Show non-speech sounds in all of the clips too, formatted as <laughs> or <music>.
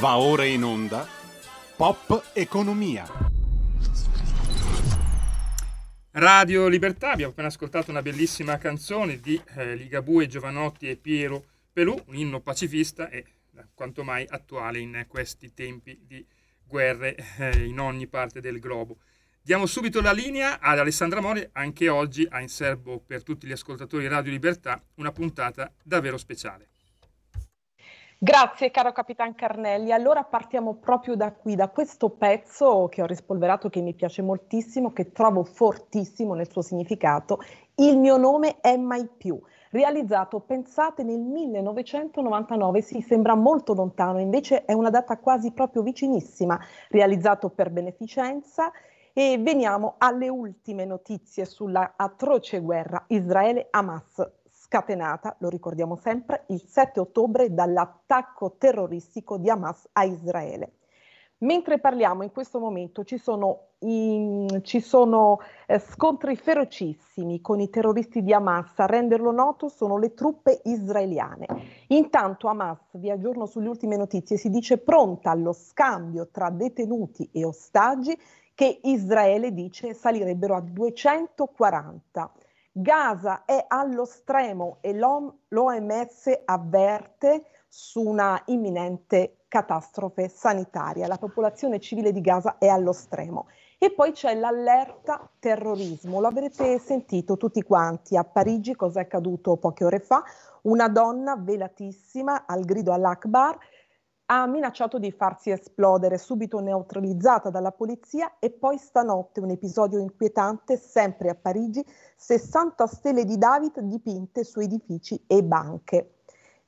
Va ora in onda Pop Economia. Radio Libertà, abbiamo appena ascoltato una bellissima canzone di eh, Ligabue, Giovanotti e Piero Pelù, un inno pacifista e quanto mai attuale in questi tempi di guerre eh, in ogni parte del globo. Diamo subito la linea ad Alessandra Mori, anche oggi ha in serbo per tutti gli ascoltatori di Radio Libertà una puntata davvero speciale. Grazie caro Capitan Carnelli. Allora partiamo proprio da qui, da questo pezzo che ho rispolverato che mi piace moltissimo, che trovo fortissimo nel suo significato. Il mio nome è mai più. Realizzato, pensate, nel 1999, sì, sembra molto lontano, invece è una data quasi proprio vicinissima, realizzato per beneficenza e veniamo alle ultime notizie sulla atroce guerra Israele-Hamas scatenata, lo ricordiamo sempre, il 7 ottobre dall'attacco terroristico di Hamas a Israele. Mentre parliamo in questo momento ci sono, in, ci sono eh, scontri ferocissimi con i terroristi di Hamas, a renderlo noto sono le truppe israeliane. Intanto Hamas, vi aggiorno sulle ultime notizie, si dice pronta allo scambio tra detenuti e ostaggi che Israele dice salirebbero a 240. Gaza è allo stremo e l'OMS avverte su una imminente catastrofe sanitaria. La popolazione civile di Gaza è allo stremo. E poi c'è l'allerta terrorismo. Lo avrete sentito tutti quanti. A Parigi cosa è accaduto poche ore fa? Una donna velatissima al grido all'Akbar ha minacciato di farsi esplodere, subito neutralizzata dalla polizia e poi stanotte un episodio inquietante sempre a Parigi, 60 stelle di David dipinte su edifici e banche.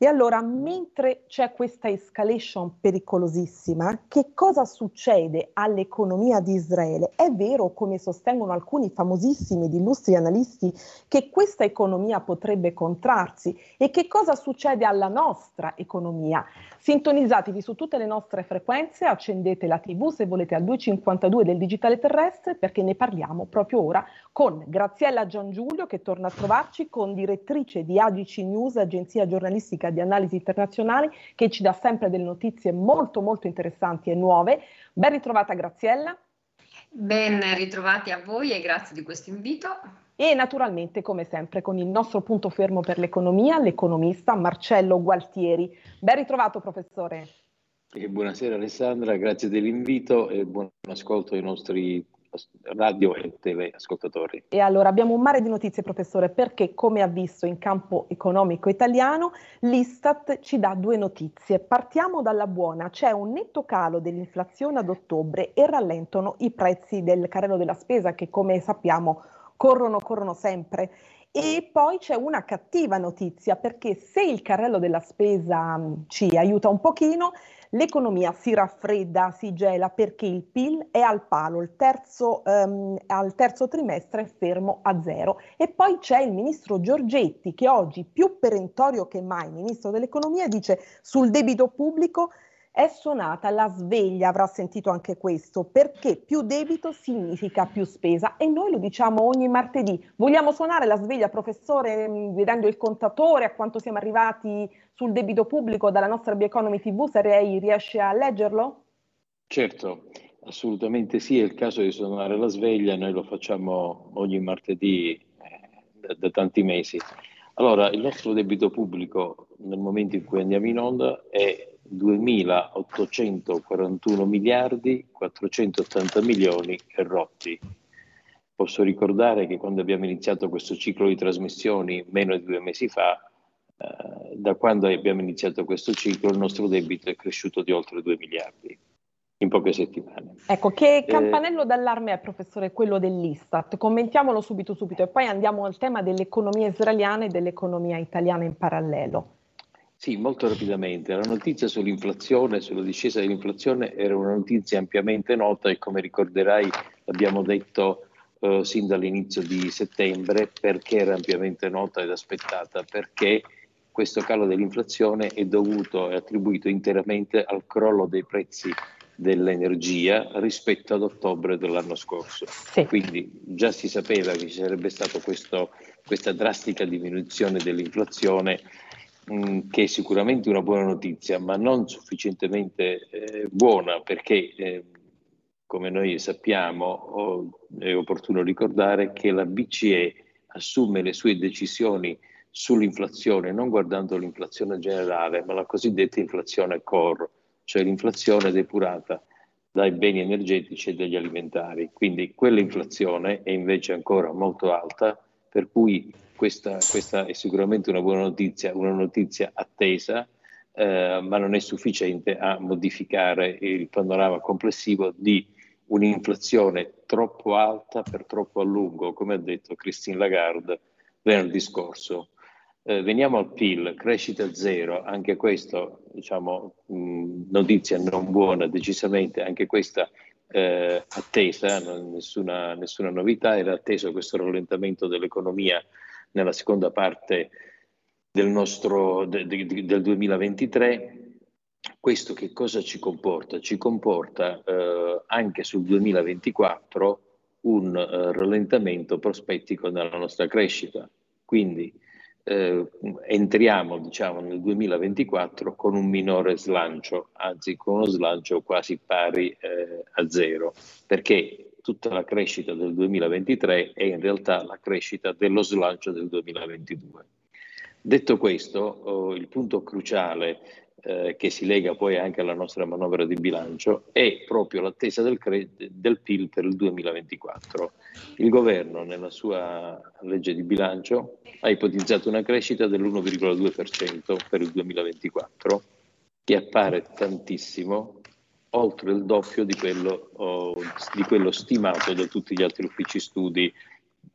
E allora, mentre c'è questa escalation pericolosissima, che cosa succede all'economia di Israele? È vero, come sostengono alcuni famosissimi ed illustri analisti, che questa economia potrebbe contrarsi e che cosa succede alla nostra economia? Sintonizzatevi su tutte le nostre frequenze, accendete la TV se volete al 252 del digitale terrestre perché ne parliamo proprio ora con Graziella Giangiulio che torna a trovarci con direttrice di AGC News, agenzia giornalistica di analisi internazionali che ci dà sempre delle notizie molto molto interessanti e nuove. Ben ritrovata Graziella. Ben ritrovati a voi e grazie di questo invito e naturalmente come sempre con il nostro punto fermo per l'economia, l'economista Marcello Gualtieri. Ben ritrovato professore. E buonasera Alessandra, grazie dell'invito e buon ascolto ai nostri radio e teleascoltatori. E allora abbiamo un mare di notizie professore perché come ha visto in campo economico italiano l'Istat ci dà due notizie. Partiamo dalla buona, c'è un netto calo dell'inflazione ad ottobre e rallentano i prezzi del carrello della spesa che come sappiamo corrono, corrono sempre. E poi c'è una cattiva notizia perché se il carrello della spesa ci aiuta un pochino, l'economia si raffredda, si gela perché il PIL è al palo, il terzo, um, al terzo trimestre è fermo a zero. E poi c'è il ministro Giorgetti che oggi più perentorio che mai, ministro dell'economia, dice sul debito pubblico è suonata la sveglia, avrà sentito anche questo, perché più debito significa più spesa e noi lo diciamo ogni martedì. Vogliamo suonare la sveglia, professore, mm, vedendo il contatore, a quanto siamo arrivati sul debito pubblico dalla nostra Bioeconomy TV, se lei riesce a leggerlo? Certo, assolutamente sì, è il caso di suonare la sveglia, noi lo facciamo ogni martedì eh, da, da tanti mesi. Allora, il nostro debito pubblico nel momento in cui andiamo in onda è 2.841 miliardi 480 milioni e rotti. Posso ricordare che quando abbiamo iniziato questo ciclo di trasmissioni meno di due mesi fa, eh, da quando abbiamo iniziato questo ciclo il nostro debito è cresciuto di oltre 2 miliardi in poche settimane. Ecco, che eh, campanello eh, d'allarme è, professore, quello dell'Istat? Commentiamolo subito, subito, e poi andiamo al tema dell'economia israeliana e dell'economia italiana in parallelo. Sì, molto rapidamente. La notizia sull'inflazione, sulla discesa dell'inflazione, era una notizia ampiamente nota e come ricorderai l'abbiamo detto eh, sin dall'inizio di settembre perché era ampiamente nota ed aspettata, perché questo calo dell'inflazione è dovuto e attribuito interamente al crollo dei prezzi dell'energia rispetto ad ottobre dell'anno scorso. Sì. Quindi già si sapeva che ci sarebbe stata questa drastica diminuzione dell'inflazione mh, che è sicuramente una buona notizia, ma non sufficientemente eh, buona perché, eh, come noi sappiamo, oh, è opportuno ricordare che la BCE assume le sue decisioni sull'inflazione non guardando l'inflazione generale, ma la cosiddetta inflazione core, cioè l'inflazione depurata dai beni energetici e dagli alimentari. Quindi quell'inflazione è invece ancora molto alta, per cui questa, questa è sicuramente una buona notizia, una notizia attesa, eh, ma non è sufficiente a modificare il panorama complessivo di un'inflazione troppo alta per troppo a lungo, come ha detto Christine Lagarde venerdì scorso. Eh, veniamo al PIL, crescita zero, anche questo, diciamo, mh, notizia non buona decisamente, anche questa eh, attesa, nessuna, nessuna, novità, era atteso questo rallentamento dell'economia nella seconda parte del, nostro, de, de, del 2023. Questo che cosa ci comporta? Ci comporta eh, anche sul 2024 un uh, rallentamento prospettico nella nostra crescita. Quindi eh, entriamo diciamo, nel 2024 con un minore slancio, anzi con uno slancio quasi pari eh, a zero, perché tutta la crescita del 2023 è in realtà la crescita dello slancio del 2022. Detto questo, oh, il punto cruciale eh, che si lega poi anche alla nostra manovra di bilancio è proprio l'attesa del, cre- del PIL per il 2024. Il governo nella sua legge di bilancio ha ipotizzato una crescita dell'1,2% per il 2024 che appare tantissimo oltre il doppio di quello, di quello stimato da tutti gli altri uffici studi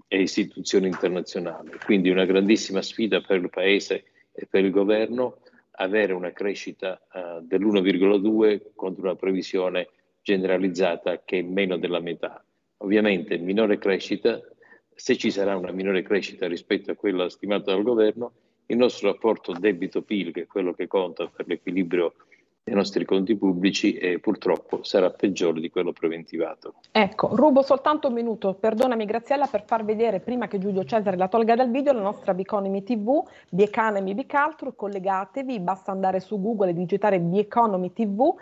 e istituzioni internazionali. Quindi una grandissima sfida per il Paese e per il governo avere una crescita uh, dell'1,2 contro una previsione generalizzata che è meno della metà. Ovviamente minore crescita, se ci sarà una minore crescita rispetto a quella stimata dal governo, il nostro rapporto debito-PIL, che è quello che conta per l'equilibrio dei nostri conti pubblici e purtroppo sarà peggiore di quello preventivato. Ecco, rubo soltanto un minuto, perdonami Graziella, per far vedere prima che Giulio Cesare la tolga dal video la nostra Biconomy TV, Bieconomy Bicaltro, collegatevi, basta andare su Google e digitare Bieconomy TV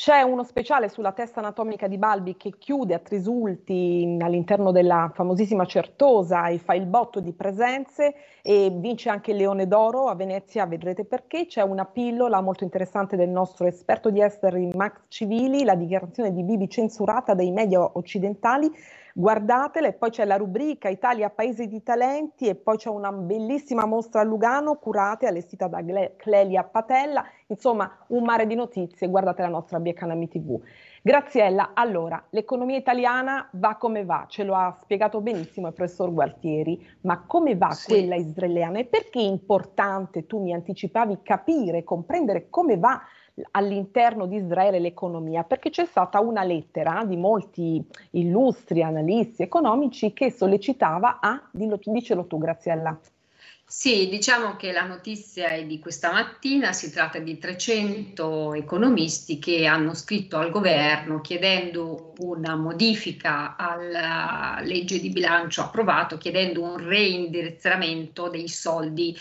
c'è uno speciale sulla testa anatomica di Balbi che chiude a Trisulti all'interno della famosissima Certosa e fa il botto di presenze e vince anche il Leone d'Oro a Venezia, vedrete perché. C'è una pillola molto interessante del nostro esperto di esteri Max Civili, la dichiarazione di Bibi censurata dai media occidentali guardatele, poi c'è la rubrica Italia Paese di Talenti e poi c'è una bellissima mostra a Lugano curata e allestita da Clelia Patella, insomma un mare di notizie, guardate la nostra Biecanami TV. Graziella, allora, l'economia italiana va come va, ce lo ha spiegato benissimo il professor Gualtieri, ma come va sì. quella israeliana e perché è importante, tu mi anticipavi, capire, comprendere come va all'interno di Israele l'economia, perché c'è stata una lettera di molti illustri analisti economici che sollecitava a, dillo, dicelo tu Graziella. Sì, diciamo che la notizia è di questa mattina, si tratta di 300 economisti che hanno scritto al governo chiedendo una modifica alla legge di bilancio approvato, chiedendo un reindirizzamento dei soldi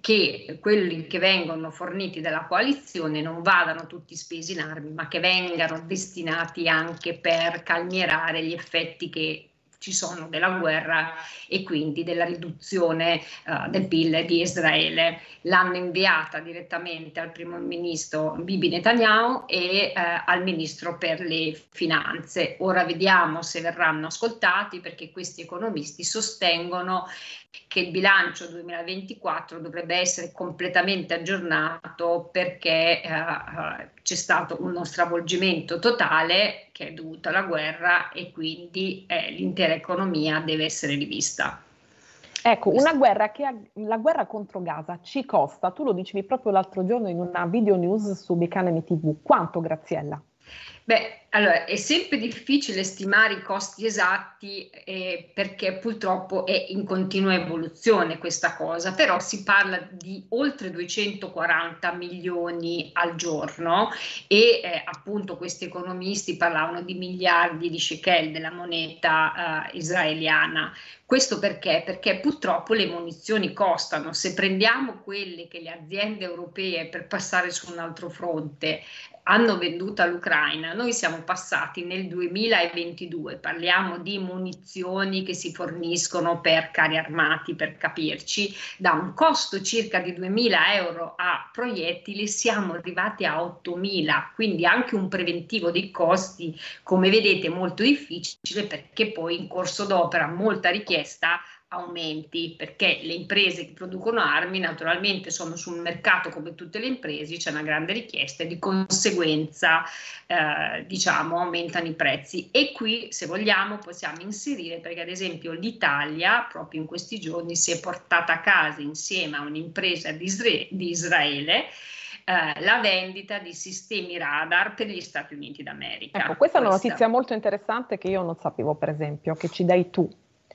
che quelli che vengono forniti dalla coalizione non vadano tutti spesi in armi, ma che vengano destinati anche per calmierare gli effetti che ci sono della guerra e quindi della riduzione uh, del PIL di Israele. L'hanno inviata direttamente al primo ministro Bibi Netanyahu e uh, al ministro per le finanze. Ora vediamo se verranno ascoltati perché questi economisti sostengono che il bilancio 2024 dovrebbe essere completamente aggiornato perché uh, c'è stato uno stravolgimento totale che è dovuto alla guerra e quindi eh, l'intera economia deve essere rivista. Ecco, una guerra che ha, la guerra contro Gaza ci costa, tu lo dicevi proprio l'altro giorno in una video news su Becanemi TV, quanto Graziella? Beh, allora, è sempre difficile stimare i costi esatti eh, perché purtroppo è in continua evoluzione questa cosa, però si parla di oltre 240 milioni al giorno e eh, appunto questi economisti parlavano di miliardi di shekel della moneta eh, israeliana. Questo perché? Perché purtroppo le munizioni costano. Se prendiamo quelle che le aziende europee per passare su un altro fronte hanno venduto all'Ucraina, noi siamo passati nel 2022, parliamo di munizioni che si forniscono per carri armati, per capirci, da un costo circa di 2.000 euro a proiettili siamo arrivati a 8.000, quindi anche un preventivo dei costi, come vedete, molto difficile perché poi in corso d'opera molta richiesta aumenti perché le imprese che producono armi naturalmente sono sul mercato come tutte le imprese, c'è una grande richiesta e di conseguenza eh, diciamo aumentano i prezzi e qui se vogliamo possiamo inserire perché ad esempio l'Italia proprio in questi giorni si è portata a casa insieme a un'impresa di, Isra- di Israele eh, la vendita di sistemi radar per gli Stati Uniti d'America. Ecco, questa è una notizia molto interessante che io non sapevo, per esempio, che ci dai tu.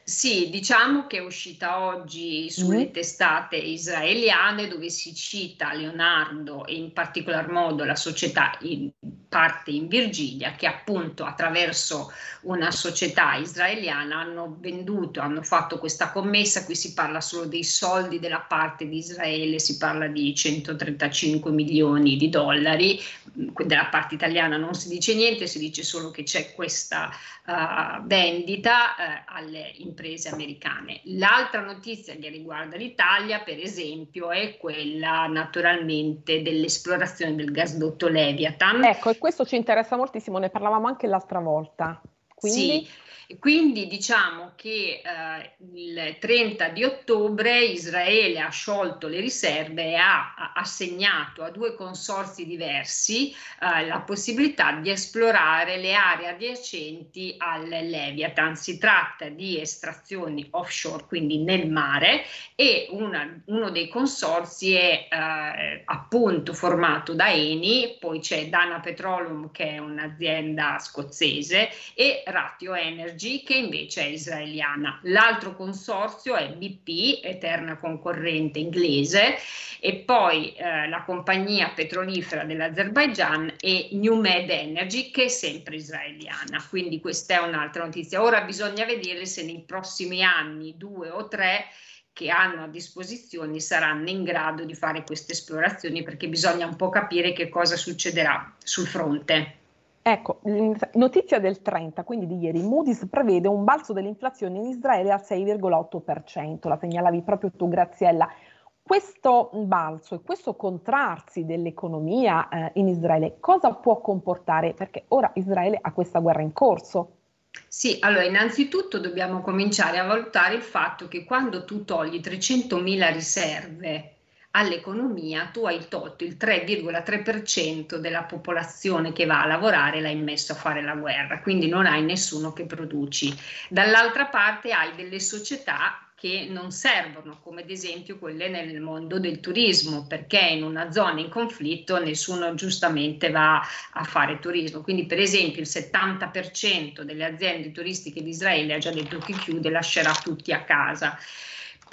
Sì, diciamo che è uscita oggi sulle mm. testate israeliane dove si cita Leonardo e in particolar modo la società in parte in Virginia che appunto attraverso una società israeliana hanno venduto, hanno fatto questa commessa, qui si parla solo dei soldi della parte di Israele, si parla di 135 milioni di dollari, della parte italiana non si dice niente, si dice solo che c'è questa uh, vendita uh, alle imprese americane. L'altra notizia che riguarda l'Italia, per esempio, è quella naturalmente dell'esplorazione del gasdotto Leviathan. Ecco, e questo ci interessa moltissimo, ne parlavamo anche l'altra volta. Quindi... Sì, quindi diciamo che eh, il 30 di ottobre Israele ha sciolto le riserve e ha assegnato a due consorsi diversi eh, la possibilità di esplorare le aree adiacenti al Leviathan. Si tratta di estrazioni offshore, quindi nel mare, e una, uno dei consorsi è eh, appunto formato da Eni, poi c'è Dana Petroleum che è un'azienda scozzese e Ratio Energy che invece è israeliana. L'altro consorzio è BP, eterna concorrente inglese, e poi eh, la compagnia petrolifera dell'Azerbaigian e New Med Energy che è sempre israeliana. Quindi questa è un'altra notizia. Ora bisogna vedere se nei prossimi anni, due o tre, che hanno a disposizione saranno in grado di fare queste esplorazioni perché bisogna un po' capire che cosa succederà sul fronte. Ecco, notizia del 30, quindi di ieri, Moody's prevede un balzo dell'inflazione in Israele al 6,8%, la segnalavi proprio tu Graziella. Questo balzo e questo contrarsi dell'economia eh, in Israele cosa può comportare? Perché ora Israele ha questa guerra in corso. Sì, allora innanzitutto dobbiamo cominciare a valutare il fatto che quando tu togli 300.000 riserve all'economia, tu hai tolto il 3,3% della popolazione che va a lavorare, l'hai messo a fare la guerra, quindi non hai nessuno che produci. Dall'altra parte hai delle società che non servono, come ad esempio quelle nel mondo del turismo, perché in una zona in conflitto nessuno giustamente va a fare turismo. Quindi, per esempio, il 70% delle aziende turistiche di Israele ha già detto che chiude, lascerà tutti a casa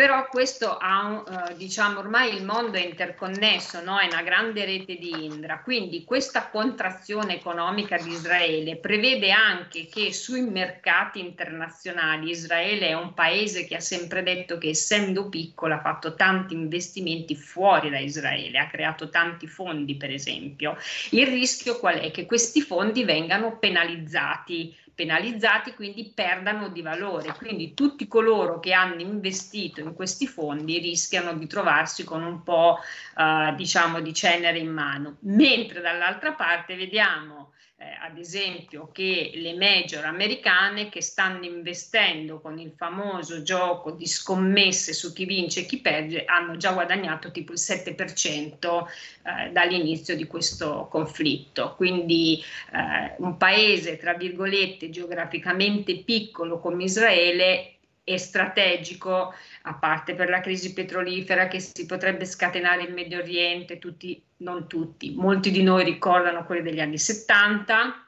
però questo ha un, uh, diciamo ormai il mondo è interconnesso, no? è una grande rete di Indra, quindi questa contrazione economica di Israele prevede anche che sui mercati internazionali Israele è un paese che ha sempre detto che essendo piccolo ha fatto tanti investimenti fuori da Israele, ha creato tanti fondi per esempio. Il rischio qual è? Che questi fondi vengano penalizzati penalizzati, quindi perdano di valore. Quindi tutti coloro che hanno investito in questi fondi rischiano di trovarsi con un po' eh, diciamo di cenere in mano. Mentre dall'altra parte vediamo eh, ad esempio che le major americane che stanno investendo con il famoso gioco di scommesse su chi vince e chi perde hanno già guadagnato tipo il 7% eh, dall'inizio di questo conflitto. Quindi eh, un paese, tra virgolette, geograficamente piccolo come Israele e strategico, a parte per la crisi petrolifera che si potrebbe scatenare in Medio Oriente, tutti, non tutti, molti di noi ricordano quelli degli anni 70,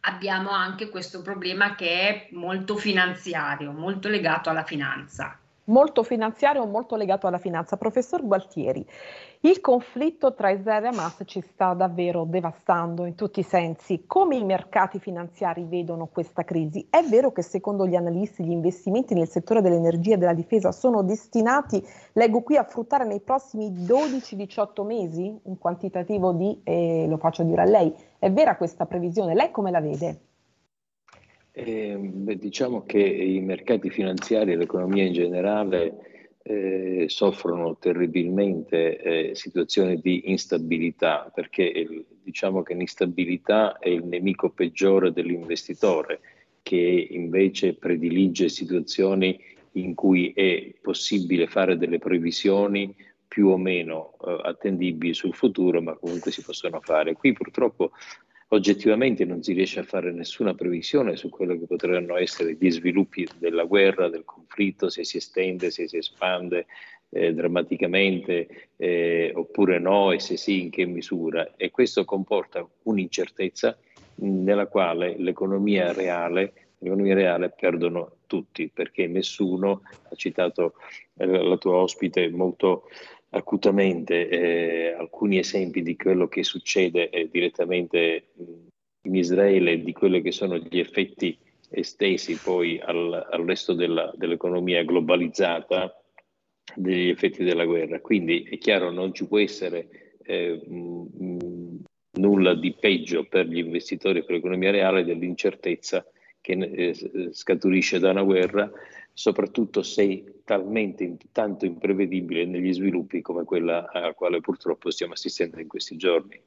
abbiamo anche questo problema che è molto finanziario, molto legato alla finanza molto finanziario, molto legato alla finanza. Professor Gualtieri, il conflitto tra Israele e Hamas ci sta davvero devastando in tutti i sensi. Come i mercati finanziari vedono questa crisi? È vero che secondo gli analisti gli investimenti nel settore dell'energia e della difesa sono destinati, leggo qui, a fruttare nei prossimi 12-18 mesi un quantitativo di, eh, lo faccio dire a lei, è vera questa previsione? Lei come la vede? Eh, beh, diciamo che i mercati finanziari e l'economia in generale eh, soffrono terribilmente eh, situazioni di instabilità, perché diciamo che l'instabilità è il nemico peggiore dell'investitore, che invece predilige situazioni in cui è possibile fare delle previsioni più o meno eh, attendibili sul futuro, ma comunque si possono fare. Qui purtroppo oggettivamente non si riesce a fare nessuna previsione su quello che potranno essere gli sviluppi della guerra, del conflitto, se si estende, se si espande eh, drammaticamente eh, oppure no e se sì in che misura. E questo comporta un'incertezza nella quale l'economia reale, l'economia reale perdono tutti perché nessuno, ha citato eh, la tua ospite molto acutamente eh, alcuni esempi di quello che succede eh, direttamente in Israele e di quelli che sono gli effetti estesi poi al, al resto della, dell'economia globalizzata degli effetti della guerra. Quindi è chiaro non ci può essere eh, mh, nulla di peggio per gli investitori e per l'economia reale dell'incertezza che eh, scaturisce da una guerra soprattutto se talmente tanto imprevedibile negli sviluppi come quella a quale purtroppo stiamo assistendo in questi giorni.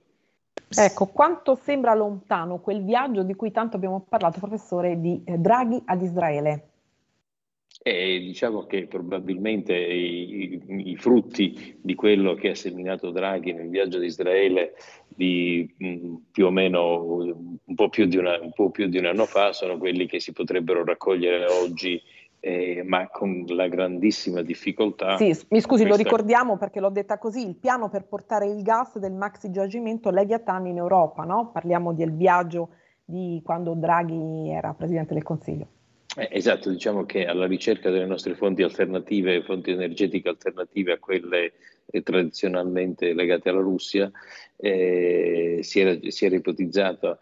Ecco, quanto sembra lontano quel viaggio di cui tanto abbiamo parlato, professore, di eh, Draghi ad Israele? E diciamo che probabilmente i, i, i, frutti di quello che ha seminato Draghi nel viaggio di Israele di mh, mm, più o meno un po' più, una, un po' più, di un anno fa sono quelli che si potrebbero raccogliere oggi eh, ma con la grandissima difficoltà. Sì, mi scusi, questa... lo ricordiamo perché l'ho detta così, il piano per portare il gas del maxi giacimento Leviathan in Europa, no? Parliamo del viaggio di quando Draghi era Presidente del Consiglio. Eh, esatto, diciamo che alla ricerca delle nostre fonti alternative, fonti energetiche alternative a quelle eh, tradizionalmente legate alla Russia, eh, si, era, si era ipotizzato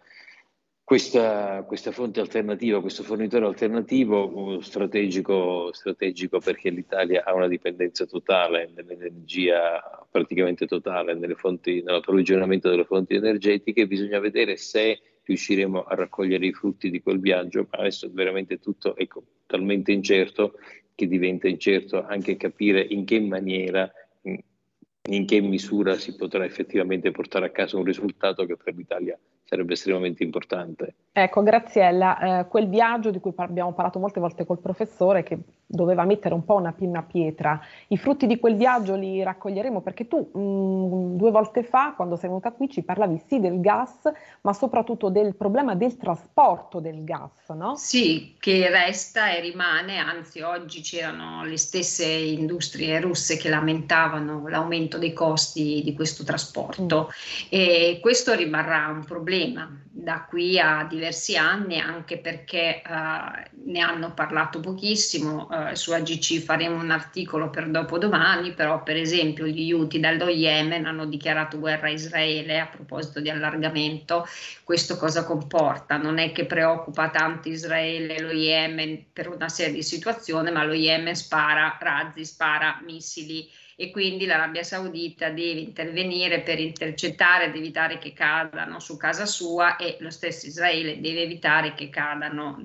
questa, questa, fonte alternativa, questo fornitore alternativo strategico, strategico, perché l'Italia ha una dipendenza totale nell'energia, praticamente totale fonti, nell'approvvigionamento delle fonti energetiche, bisogna vedere se riusciremo a raccogliere i frutti di quel viaggio, ma adesso veramente tutto è talmente incerto che diventa incerto anche capire in che maniera, in che misura si potrà effettivamente portare a casa un risultato che per l'Italia sarebbe estremamente importante. Ecco, Graziella, eh, quel viaggio di cui abbiamo parlato molte volte col professore, che doveva mettere un po' una pinna pietra, i frutti di quel viaggio li raccoglieremo perché tu mh, mm, due volte fa, quando sei venuta qui, ci parlavi sì del gas, ma soprattutto del problema del trasporto del gas, no? Sì, che resta e rimane, anzi oggi c'erano le stesse industrie russe che lamentavano l'aumento dei costi di questo trasporto mm. e questo rimarrà un problema problema da qui a diversi anni, anche perché eh, ne hanno parlato pochissimo. Eh, su AGC faremo un articolo per dopodomani, però per esempio gli Houthi dallo Yemen hanno dichiarato guerra a Israele a proposito di allargamento. Questo cosa comporta? Non è che preoccupa tanto Israele e lo Yemen per una serie di situazioni, ma lo Yemen spara razzi, spara missili e quindi l'Arabia Saudita deve intervenire per intercettare ed evitare che cadano su casa sua e lo stesso Israele deve evitare che cadano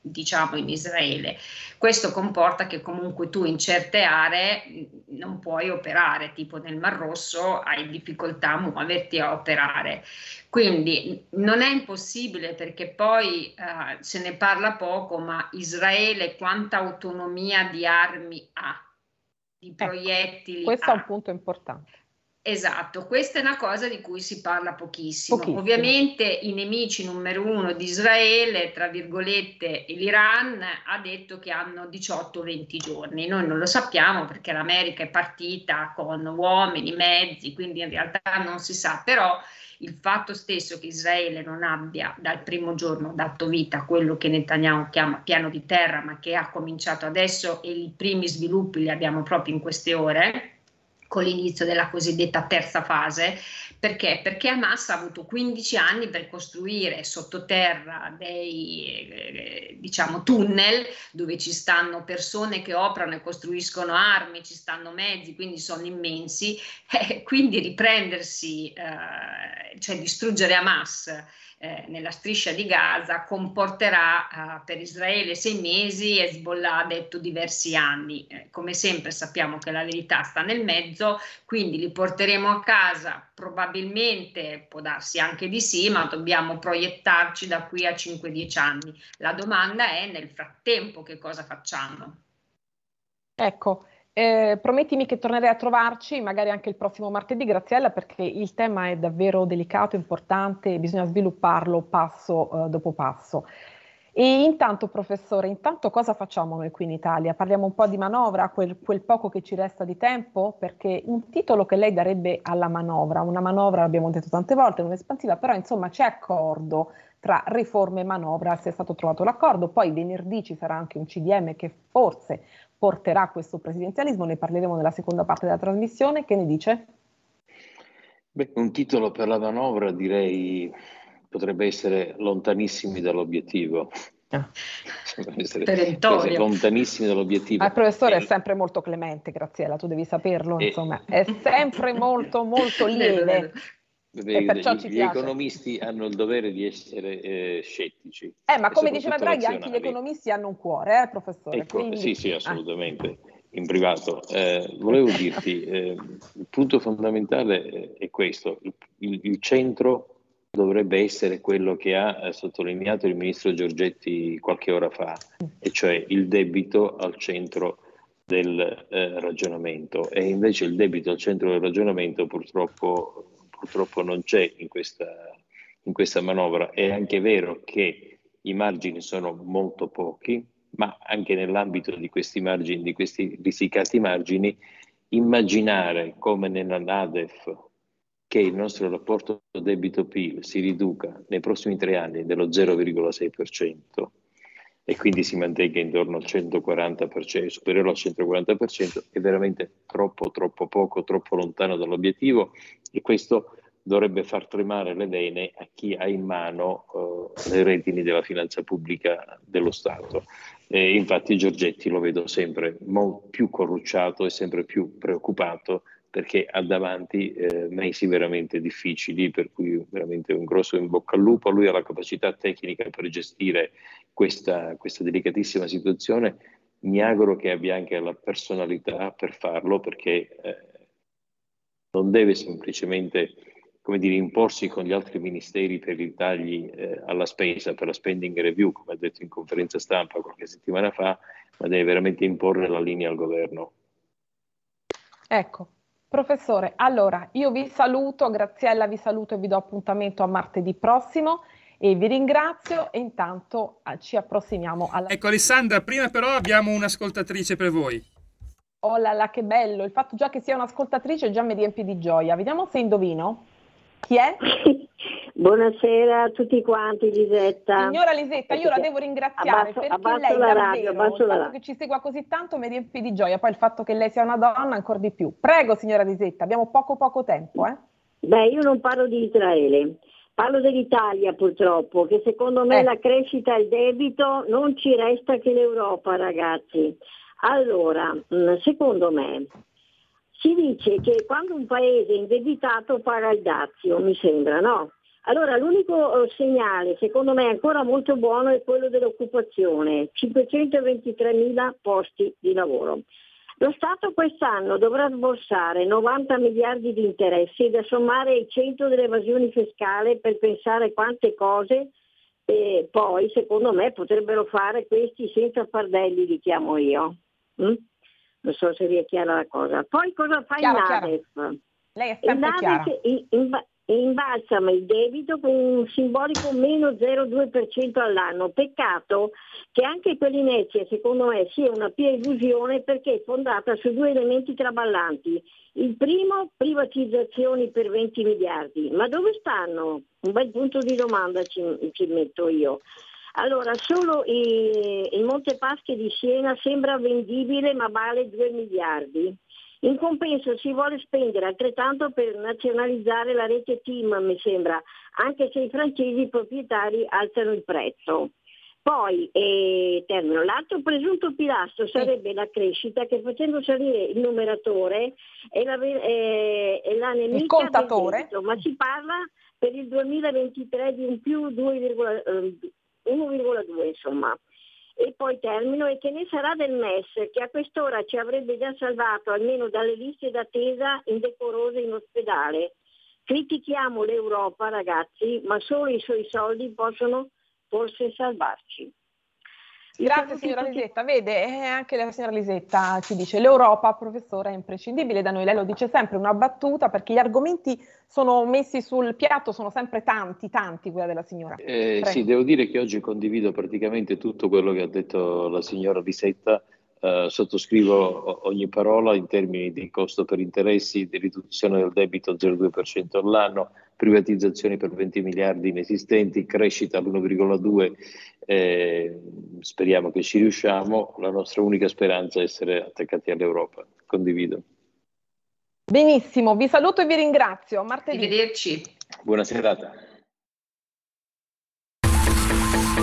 diciamo in Israele. Questo comporta che comunque tu in certe aree non puoi operare, tipo nel Mar Rosso hai difficoltà a muoverti a operare. Quindi non è impossibile perché poi eh, se ne parla poco, ma Israele quanta autonomia di armi ha? Di ecco, proiettili. Questo a... è un punto importante. Esatto, questa è una cosa di cui si parla pochissimo. pochissimo. Ovviamente i nemici numero uno di Israele, tra virgolette, l'Iran ha detto che hanno 18-20 giorni. Noi non lo sappiamo perché l'America è partita con uomini, mezzi, quindi in realtà non si sa, però il fatto stesso che Israele non abbia dal primo giorno dato vita a quello che Netanyahu chiama piano di terra, ma che ha cominciato adesso e i primi sviluppi li abbiamo proprio in queste ore con l'inizio della cosiddetta terza fase. Perché? Perché Hamas ha avuto 15 anni per costruire sottoterra dei eh, diciamo, tunnel dove ci stanno persone che operano e costruiscono armi, ci stanno mezzi, quindi sono immensi. <laughs> Eh, quindi riprendersi, eh, cioè distruggere Hamas eh, nella striscia di Gaza comporterà eh, per Israele sei mesi, Hezbollah ha detto diversi anni. Eh, come sempre sappiamo che la verità sta nel mezzo, quindi li porteremo a casa, probabilmente può darsi anche di sì, ma dobbiamo proiettarci da qui a 5-10 anni. La domanda è nel frattempo che cosa facciamo? Ecco, eh, promettimi che tornerei a trovarci, magari anche il prossimo martedì, Graziella, perché il tema è davvero delicato, importante bisogna svilupparlo passo eh, dopo passo. E intanto, professore, intanto cosa facciamo noi qui in Italia? Parliamo un po' di manovra, quel, quel, poco che ci resta di tempo, perché un titolo che lei darebbe alla manovra, una manovra, l'abbiamo detto tante volte, non espansiva, però insomma c'è accordo tra riforme e manovra, se è stato trovato l'accordo, poi venerdì ci sarà anche un CDM che forse porterà questo presidenzialismo, ne parleremo nella seconda parte della trasmissione, che ne dice? Beh, un titolo per la manovra direi potrebbe essere lontanissimi dall'obiettivo. Ah. lontanissimi dall'obiettivo. Ma il professore e... è sempre molto clemente, Graziella, tu devi saperlo, e... insomma, è sempre molto molto <laughs> lieve. Vedi, gli, gli economisti hanno il dovere di essere eh, scettici. Eh, ma come diceva Draghi, anche gli economisti hanno un cuore, eh, professore? Ecco, Quindi... Sì, sì, assolutamente. Ah. In privato. Eh, volevo dirti, <laughs> eh, il punto fondamentale è questo. Il, il, il, centro dovrebbe essere quello che ha sottolineato il ministro Giorgetti qualche ora fa, e cioè il debito al centro del eh, ragionamento. E invece il debito al centro del ragionamento purtroppo purtroppo non c'è in questa, in questa manovra. È anche vero che i margini sono molto pochi, ma anche nell'ambito di questi margini, di questi risicati margini, immaginare come nella NADEF che il nostro rapporto debito-PIL si riduca nei prossimi tre anni dello 0,6% e quindi si mantenga intorno al 140%, superiore al 140%, è veramente troppo, troppo poco, troppo lontano dall'obiettivo e questo dovrebbe far tremare le vene a chi ha in mano uh, le redini della finanza pubblica dello Stato. E infatti Giorgetti lo vedo sempre molto più corrucciato e sempre più preoccupato perché ha davanti eh, mesi veramente difficili, per cui veramente un grosso in bocca al lupo. Lui ha la capacità tecnica per gestire questa, questa delicatissima situazione. Mi auguro che abbia anche la personalità per farlo, perché eh, non deve semplicemente come dire, imporsi con gli altri ministeri per i tagli eh, alla spesa, per la spending review, come ha detto in conferenza stampa qualche settimana fa, ma deve veramente imporre la linea al governo. Ecco, Professore, allora io vi saluto, Graziella vi saluto e vi do appuntamento a martedì prossimo e vi ringrazio e intanto ah, ci approssimiamo alla... Ecco Alessandra, prima però abbiamo un'ascoltatrice per voi. Oh là là, che bello, il fatto già che sia un'ascoltatrice già mi riempie di gioia. Vediamo se indovino. Chi è? <laughs> Buonasera a tutti quanti, Lisetta. Signora Lisetta, io la devo ringraziare abbasso, perché abbasso lei la radio, davvero, fatto che ci segua così tanto mi riempie di gioia, poi il fatto che lei sia una donna ancora di più. Prego, signora Lisetta, abbiamo poco poco tempo. Eh? Beh, io non parlo di Israele, parlo dell'Italia purtroppo, che secondo me eh. la crescita e il debito non ci resta che l'Europa, ragazzi. Allora, mm, secondo me, si dice che quando un paese è indebitato paga il dazio, mi sembra, no? Allora l'unico eh, segnale, secondo me ancora molto buono, è quello dell'occupazione, 523 mila posti di lavoro. Lo Stato quest'anno dovrà sborsare 90 miliardi di interessi da sommare ai 100 dell'evasione fiscale per pensare quante cose e poi secondo me potrebbero fare questi senza fardelli, li chiamo io. Mm? Non so se vi è chiara la cosa. Poi cosa fa chiaro, il NADEF? Lei è sempre chiara. Che, in, imbalsama il debito con un simbolico meno 0,2% all'anno. Peccato che anche quell'inezia, secondo me, sia una pia illusione perché è fondata su due elementi traballanti. Il primo, privatizzazioni per 20 miliardi. Ma dove stanno? Un bel punto di domanda ci, ci metto io. Allora, solo il, il Monte Paschi di Siena sembra vendibile ma vale 2 miliardi. In compenso si vuole spendere altrettanto per nazionalizzare la rete TIM, mi sembra, anche se i francesi proprietari alzano il prezzo. Poi, eh, termino, l'altro presunto pilastro sarebbe la crescita che facendo salire il numeratore è la, è, è la nemica il contatore. Debito, ma si parla per il 2023 di un più 1,2 eh, insomma e poi termino e che ne sarà del MES che a quest'ora ci avrebbe già salvato almeno dalle liste d'attesa indecorose in ospedale. Critichiamo l'Europa ragazzi, ma solo i suoi soldi possono forse salvarci. Grazie signora Lisetta, vede eh, anche la signora Lisetta ci dice l'Europa professore è imprescindibile da noi, lei lo dice sempre una battuta perché gli argomenti sono messi sul piatto, sono sempre tanti, tanti quella della signora. Eh, sì, devo dire che oggi condivido praticamente tutto quello che ha detto la signora Lisetta, eh, sottoscrivo ogni parola in termini di costo per interessi, di riduzione del debito al 0,2% all'anno, privatizzazioni per 20 miliardi inesistenti, crescita all'1,2, eh, speriamo che ci riusciamo, la nostra unica speranza è essere attaccati all'Europa, condivido. Benissimo, vi saluto e vi ringrazio. Martedì. Arrivederci. Buona serata.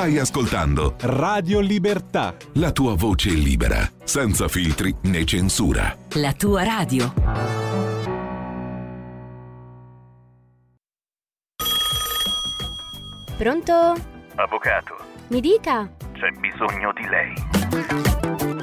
Stai ascoltando Radio Libertà. la tua voce libera, senza filtri né censura. La tua radio. Pronto? Avvocato, Mi dica. c'è bisogno di lei.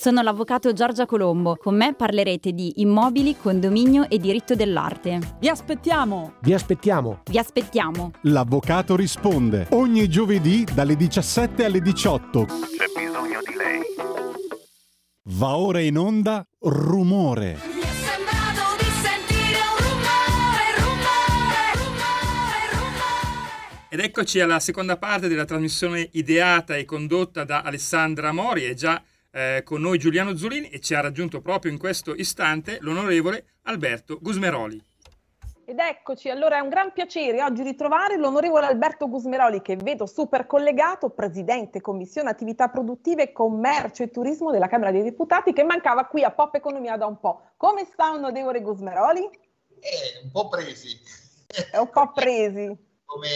Sono l'avvocato Giorgia Colombo. Con me parlerete di immobili, condominio e diritto dell'arte. Vi aspettiamo! Vi aspettiamo! Vi aspettiamo! L'avvocato risponde ogni giovedì dalle 17 alle 18. C'è bisogno di lei. Va ora in onda Rumore. Ed eccoci alla seconda parte della trasmissione ideata e condotta da Alessandra Mori. È già eh, con noi Giuliano Zulini e ci ha raggiunto proprio in questo istante l'onorevole Alberto Gusmeroli. Ed eccoci, allora è un gran piacere oggi ritrovare l'onorevole Alberto Gusmeroli che vedo super collegato, presidente Commissione Attività Produttive, Commercio e Turismo della Camera dei Deputati che mancava qui a Pop Economia da un po'. Come sta onorevole Gusmeroli? Eh, un po' presi. È un po' presi. Come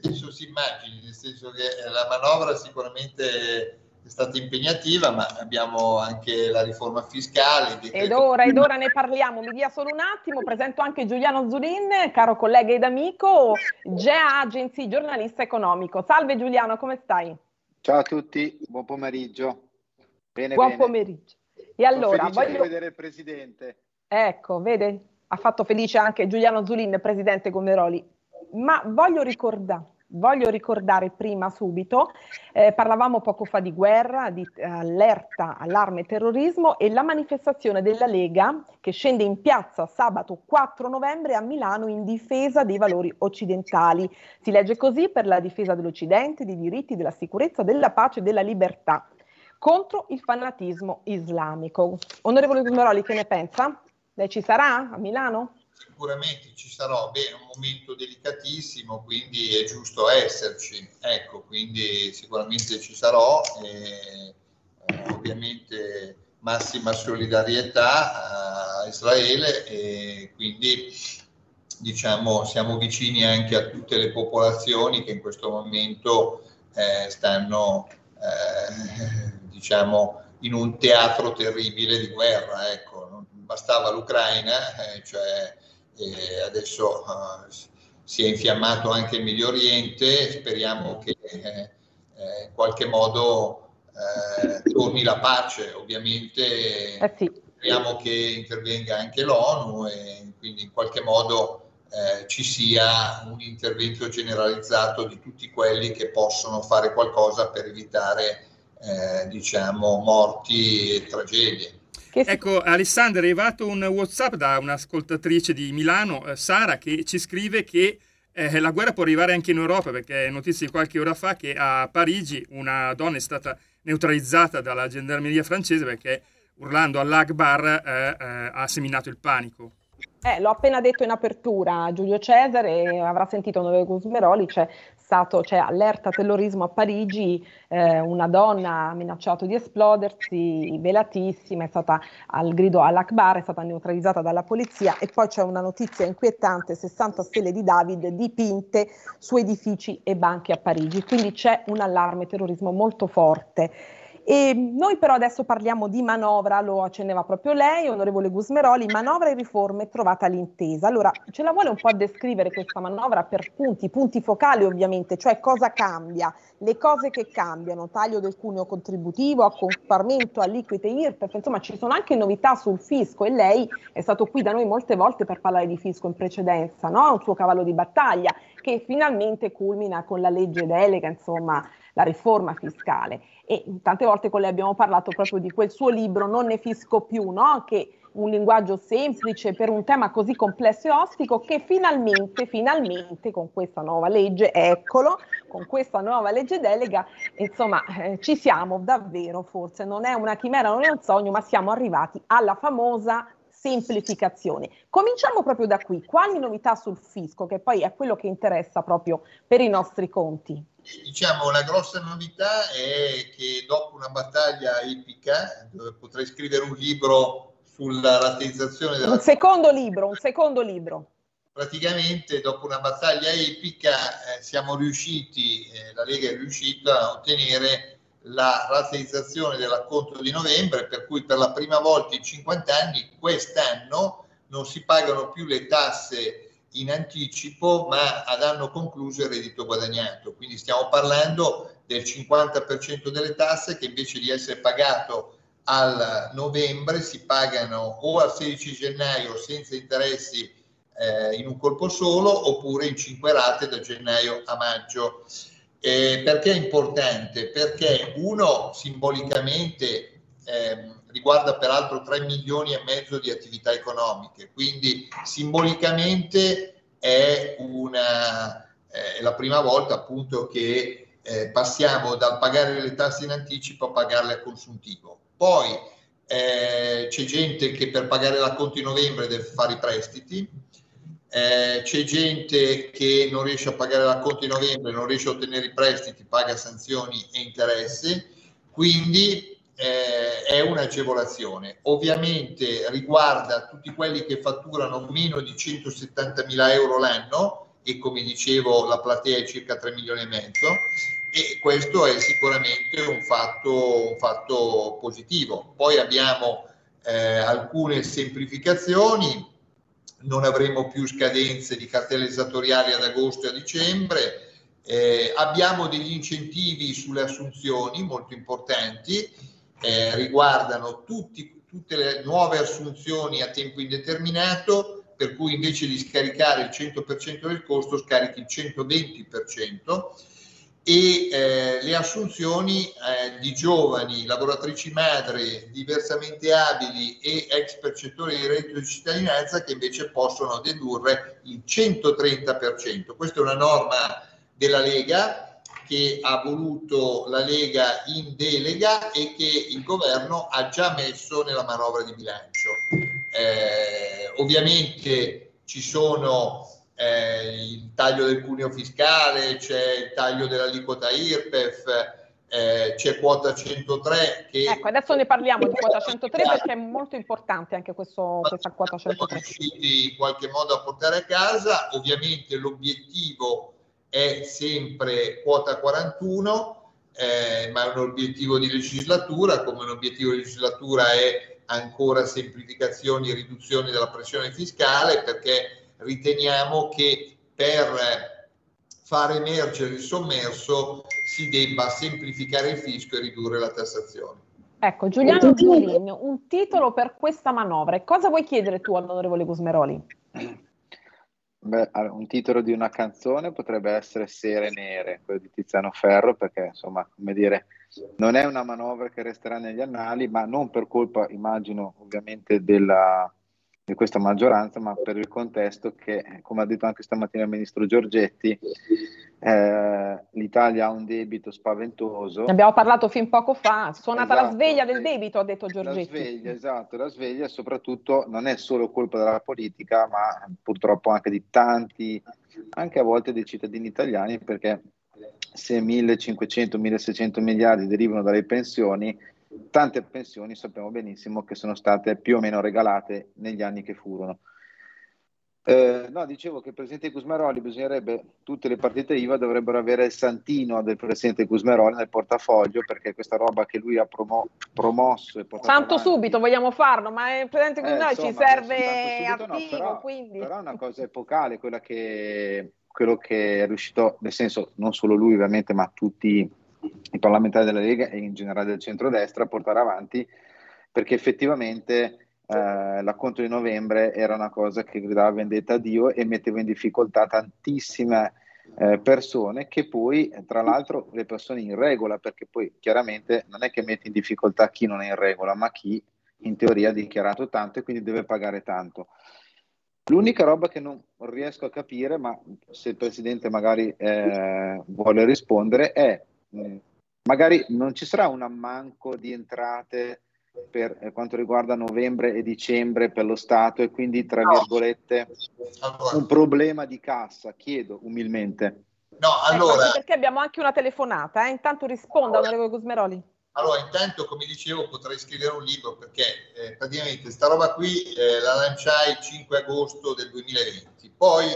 penso si immagini, nel senso che la manovra sicuramente è stata impegnativa, ma abbiamo anche la riforma fiscale. Ed ora, ed ora ne parliamo, mi dia solo un attimo, presento anche Giuliano Zulin, caro collega ed amico, GEA Agency, giornalista economico. Salve Giuliano, come stai? Ciao a tutti, buon pomeriggio. Bene, buon bene. pomeriggio. E allora, Sono voglio... vedere il Presidente. Ecco, vede, ha fatto felice anche Giuliano Zulin, Presidente Gomeroli. Ma voglio ricordare Voglio ricordare prima subito, eh, parlavamo poco fa di guerra, di eh, allerta, allarme terrorismo e la manifestazione della Lega che scende in piazza sabato 4 novembre a Milano in difesa dei valori occidentali. Si legge così per la difesa dell'Occidente, dei diritti, della sicurezza, della pace e della libertà contro il fanatismo islamico. Onorevole Gumeroli, che ne pensa? Lei ci sarà a Milano? Sicuramente ci sarò, beh, è un momento delicatissimo, quindi è giusto esserci, ecco, quindi sicuramente ci sarò, e, eh, ovviamente massima solidarietà a Israele e quindi diciamo, siamo vicini anche a tutte le popolazioni che in questo momento eh, stanno eh, diciamo, in un teatro terribile di guerra. Ecco. Non bastava l'Ucraina, eh, adesso uh, si è infiammato anche il Medio Oriente, speriamo che eh, in qualche modo eh, torni la pace, ovviamente eh sì. speriamo che intervenga anche l'ONU e quindi in qualche modo eh, ci sia un intervento generalizzato di tutti quelli che possono fare qualcosa per evitare eh, diciamo morti e tragedie. Ecco, Alessandro, è arrivato un WhatsApp da un'ascoltatrice di Milano, eh, Sara, che ci scrive che eh, la guerra può arrivare anche in Europa, perché è notizia di qualche ora fa che a Parigi una donna è stata neutralizzata dalla gendarmeria francese perché urlando all'Akbar eh, eh, ha seminato il panico. Eh, l'ho appena detto in apertura Giulio Cesare, avrà sentito Nove Gusmeroli, c'è stato, c'è allerta terrorismo a Parigi, eh, una donna ha minacciato di esplodersi, velatissima, è stata al grido all'Akbar, è stata neutralizzata dalla polizia e poi c'è una notizia inquietante, 60 stelle di David dipinte su edifici e banchi a Parigi, quindi c'è un allarme terrorismo molto forte. E noi però adesso parliamo di manovra, lo accenneva proprio lei, onorevole Gusmeroli, manovra e riforme trovata l'intesa. Allora, ce la vuole un po' descrivere questa manovra per punti, punti focali ovviamente, cioè cosa cambia, le cose che cambiano, taglio del cuneo contributivo, accorpamento, aliquite IRPEF, insomma ci sono anche novità sul fisco e lei è stato qui da noi molte volte per parlare di fisco in precedenza, no? un suo cavallo di battaglia che finalmente culmina con la legge delega, insomma la riforma fiscale e tante volte con lei abbiamo parlato proprio di quel suo libro Non ne fisco più, no? che un linguaggio semplice per un tema così complesso e ostico che finalmente, finalmente con questa nuova legge, eccolo, con questa nuova legge delega, insomma eh, ci siamo davvero, forse non è una chimera, non è un sogno, ma siamo arrivati alla famosa semplificazione. Cominciamo proprio da qui, quali novità sul fisco, che poi è quello che interessa proprio per i nostri conti? Diciamo, la grossa novità è che dopo una battaglia epica, potrei scrivere un libro sulla rateizzazione della... Un secondo libro, un secondo libro. Praticamente dopo una battaglia epica eh, siamo riusciti, eh, la Lega è riuscita a ottenere la rateizzazione dell'acconto di novembre, per cui per la prima volta in 50 anni quest'anno non si pagano più le tasse in anticipo ma ad anno concluso il reddito guadagnato. Quindi stiamo parlando del 50% delle tasse che invece di essere pagato al novembre si pagano o al 16 gennaio senza interessi eh, in un colpo solo oppure in 5 rate da gennaio a maggio. Eh, perché è importante? Perché uno simbolicamente eh, riguarda peraltro 3 milioni e mezzo di attività economiche, quindi simbolicamente è, una, è la prima volta appunto che eh, passiamo dal pagare le tasse in anticipo a pagarle a consuntivo. Poi eh, c'è gente che per pagare l'acconto in novembre deve fare i prestiti, eh, c'è gente che non riesce a pagare l'acconto in novembre, non riesce a ottenere i prestiti, paga sanzioni e interessi, quindi eh, è un'agevolazione. Ovviamente riguarda tutti quelli che fatturano meno di 170 mila euro l'anno e come dicevo la platea è circa 3 milioni e mezzo e questo è sicuramente un fatto, un fatto positivo. Poi abbiamo eh, alcune semplificazioni, non avremo più scadenze di cartelle esattoriali ad agosto e a dicembre, eh, abbiamo degli incentivi sulle assunzioni molto importanti, eh, riguardano tutti, tutte le nuove assunzioni a tempo indeterminato, per cui invece di scaricare il 100% del costo scarichi il 120% e eh, le assunzioni eh, di giovani lavoratrici madri diversamente abili e ex percettori di reddito di cittadinanza che invece possono dedurre il 130%. Questa è una norma della Lega che ha voluto la Lega in delega e che il governo ha già messo nella manovra di bilancio. Eh, ovviamente ci sono eh, il taglio del cuneo fiscale, c'è il taglio dell'aliquota IRPEF, eh, c'è quota 103 che... Ecco, adesso ne parliamo di quota 103 perché è molto importante anche questo, questa quota 103. Siamo riusciti in qualche modo a portare a casa, ovviamente l'obiettivo è sempre quota 41, eh, ma è un obiettivo di legislatura, come un obiettivo di legislatura è ancora semplificazioni e riduzioni della pressione fiscale, perché riteniamo che per far emergere il sommerso si debba semplificare il fisco e ridurre la tassazione. Ecco, Giuliano Giulin, un titolo per questa manovra. E cosa vuoi chiedere tu all'onorevole Gusmeroli? <clears throat> Beh, un titolo di una canzone potrebbe essere Sere Nere, quello di Tiziano Ferro, perché insomma, come dire, non è una manovra che resterà negli annali, ma non per colpa, immagino, ovviamente della, di questa maggioranza, ma per il contesto che, come ha detto anche stamattina il ministro Giorgetti, eh, l'Italia ha un debito spaventoso. Ne abbiamo parlato fin poco fa, suonata Esatto. la sveglia del debito, ha detto Giorgetti. La sveglia, esatto, la sveglia soprattutto non è solo colpa della politica, ma purtroppo anche di tanti, anche a volte dei cittadini italiani, perché se 1500-1600 miliardi derivano dalle pensioni, tante pensioni sappiamo benissimo che sono state più o meno regalate negli anni che furono. Eh, no, dicevo che il presidente Gusmeroli bisognerebbe, tutte le partite IVA dovrebbero avere il santino del presidente Gusmeroli nel portafoglio perché questa roba che lui ha promo- promosso e portato Tanto avanti- subito vogliamo farlo, ma il presidente eh, Gusmeroli ci serve subito no, però, quindi... però è una cosa epocale quella che, quello che è riuscito, nel senso non solo lui ovviamente, ma tutti i parlamentari della Lega e in generale del centrodestra a portare avanti, perché effettivamente eh, l'acconto di novembre era una cosa che gridava vendetta a Dio e metteva in difficoltà tantissime eh, persone che poi, tra l'altro, le persone in regola, perché poi chiaramente non è che mette in difficoltà chi non è in regola, ma chi in teoria ha dichiarato tanto e quindi deve pagare tanto. L'unica roba che non riesco a capire, ma se il Presidente magari eh, vuole rispondere, è mh, magari non ci sarà un ammanco di entrate per eh, quanto riguarda novembre e dicembre per lo Stato e quindi, tra virgolette, un problema di cassa, chiedo umilmente. No, Ecco, allora, perché abbiamo anche una telefonata, eh? intanto risponda onorevole Gusmeroli. allora, intanto, come dicevo, potrei scrivere un libro perché eh, praticamente sta roba qui eh, la lanciai il 5 agosto del 2020. Poi,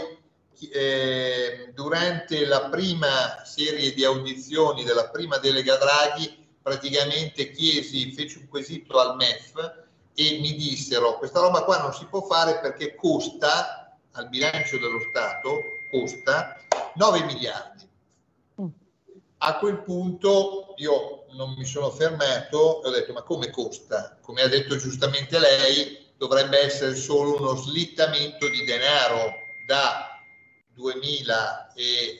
eh, durante la prima serie di audizioni della prima delega Draghi, praticamente chiesi, feci un quesito al MEF e mi dissero questa roba qua non si può fare perché costa al bilancio dello Stato, costa 9 miliardi. A quel punto io non mi sono fermato e ho detto ma come costa? Come ha detto giustamente lei, dovrebbe essere solo uno slittamento di denaro da 2000 e,